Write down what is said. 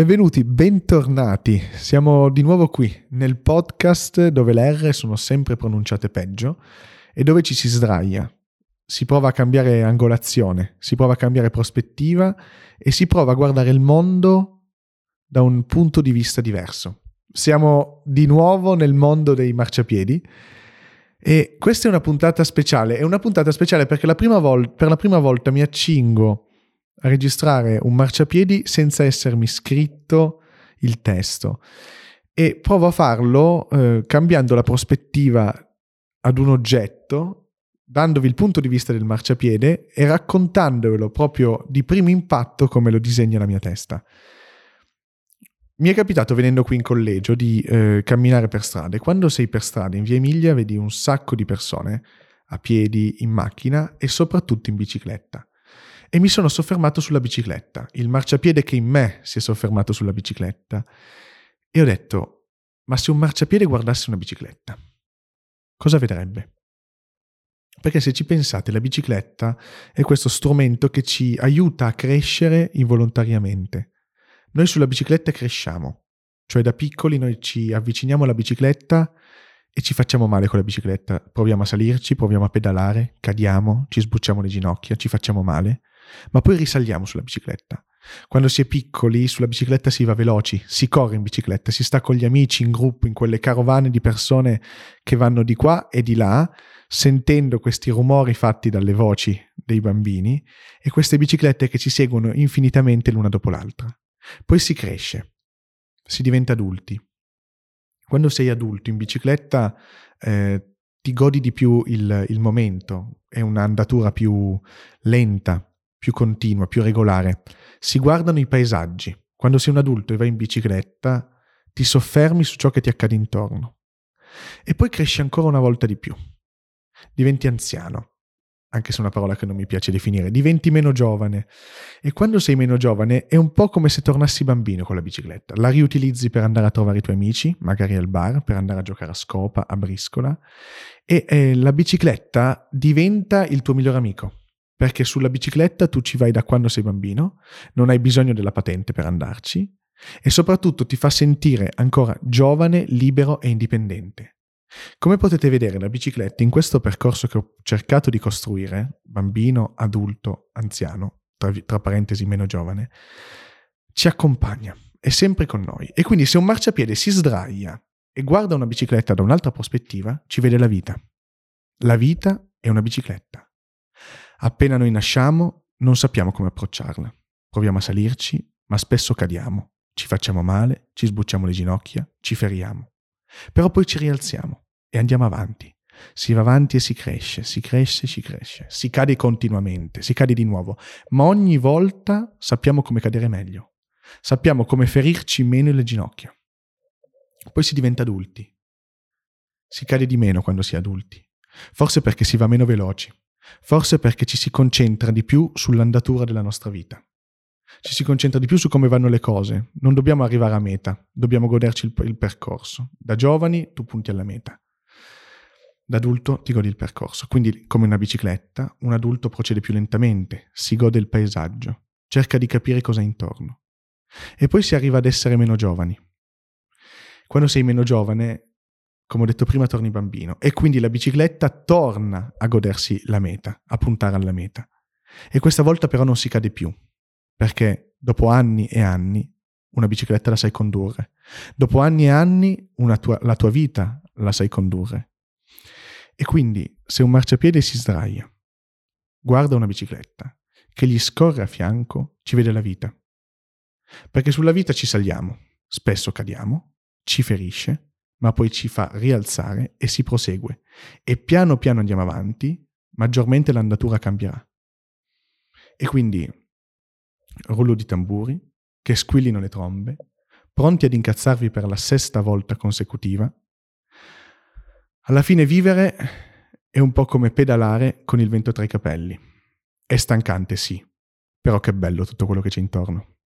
Benvenuti, bentornati. Siamo di nuovo qui nel podcast dove le R sono sempre pronunciate peggio e dove ci si sdraia. Si prova a cambiare angolazione, si prova a cambiare prospettiva e si prova a guardare il mondo da un punto di vista diverso. Siamo di nuovo nel mondo dei marciapiedi e questa è una puntata speciale. È una puntata speciale perché la vol- per la prima volta mi accingo a registrare un marciapiedi senza essermi scritto il testo e provo a farlo eh, cambiando la prospettiva ad un oggetto, dandovi il punto di vista del marciapiede e raccontandovelo proprio di primo impatto come lo disegna la mia testa. Mi è capitato venendo qui in collegio di eh, camminare per strade. Quando sei per strada in via Emilia vedi un sacco di persone a piedi, in macchina e soprattutto in bicicletta e mi sono soffermato sulla bicicletta, il marciapiede che in me si è soffermato sulla bicicletta e ho detto, ma se un marciapiede guardasse una bicicletta, cosa vedrebbe? Perché se ci pensate, la bicicletta è questo strumento che ci aiuta a crescere involontariamente. Noi sulla bicicletta cresciamo, cioè da piccoli noi ci avviciniamo alla bicicletta e ci facciamo male con la bicicletta. Proviamo a salirci, proviamo a pedalare, cadiamo, ci sbucciamo le ginocchia, ci facciamo male ma poi risaliamo sulla bicicletta. Quando si è piccoli, sulla bicicletta si va veloci, si corre in bicicletta, si sta con gli amici in gruppo, in quelle carovane di persone che vanno di qua e di là, sentendo questi rumori fatti dalle voci dei bambini e queste biciclette che ci seguono infinitamente l'una dopo l'altra. Poi si cresce, si diventa adulti. Quando sei adulto in bicicletta eh, ti godi di più il, il momento, è un'andatura più lenta, più continua, più regolare. Si guardano i paesaggi. Quando sei un adulto e vai in bicicletta, ti soffermi su ciò che ti accade intorno. E poi cresci ancora una volta di più. Diventi anziano, anche se è una parola che non mi piace definire, diventi meno giovane. E quando sei meno giovane è un po' come se tornassi bambino con la bicicletta. La riutilizzi per andare a trovare i tuoi amici, magari al bar, per andare a giocare a scopa, a briscola, e eh, la bicicletta diventa il tuo migliore amico perché sulla bicicletta tu ci vai da quando sei bambino, non hai bisogno della patente per andarci e soprattutto ti fa sentire ancora giovane, libero e indipendente. Come potete vedere, la bicicletta in questo percorso che ho cercato di costruire, bambino, adulto, anziano, tra, tra parentesi meno giovane, ci accompagna, è sempre con noi. E quindi se un marciapiede si sdraia e guarda una bicicletta da un'altra prospettiva, ci vede la vita. La vita è una bicicletta. Appena noi nasciamo, non sappiamo come approcciarla. Proviamo a salirci, ma spesso cadiamo, ci facciamo male, ci sbucciamo le ginocchia, ci feriamo. Però poi ci rialziamo e andiamo avanti. Si va avanti e si cresce, si cresce, si cresce, si cade continuamente, si cade di nuovo, ma ogni volta sappiamo come cadere meglio, sappiamo come ferirci meno le ginocchia. Poi si diventa adulti. Si cade di meno quando si è adulti, forse perché si va meno veloci, Forse perché ci si concentra di più sull'andatura della nostra vita. Ci si concentra di più su come vanno le cose. Non dobbiamo arrivare a meta, dobbiamo goderci il, il percorso. Da giovani tu punti alla meta. Da adulto ti godi il percorso. Quindi, come una bicicletta, un adulto procede più lentamente, si gode il paesaggio, cerca di capire cosa è intorno. E poi si arriva ad essere meno giovani. Quando sei meno giovane come ho detto prima, torni bambino e quindi la bicicletta torna a godersi la meta, a puntare alla meta. E questa volta però non si cade più, perché dopo anni e anni una bicicletta la sai condurre. Dopo anni e anni tua, la tua vita la sai condurre. E quindi se un marciapiede si sdraia, guarda una bicicletta che gli scorre a fianco, ci vede la vita. Perché sulla vita ci saliamo, spesso cadiamo, ci ferisce, ma poi ci fa rialzare e si prosegue. E piano piano andiamo avanti, maggiormente l'andatura cambierà. E quindi rullo di tamburi, che squillino le trombe, pronti ad incazzarvi per la sesta volta consecutiva. Alla fine vivere è un po' come pedalare con il vento tra i capelli. È stancante, sì, però che bello tutto quello che c'è intorno.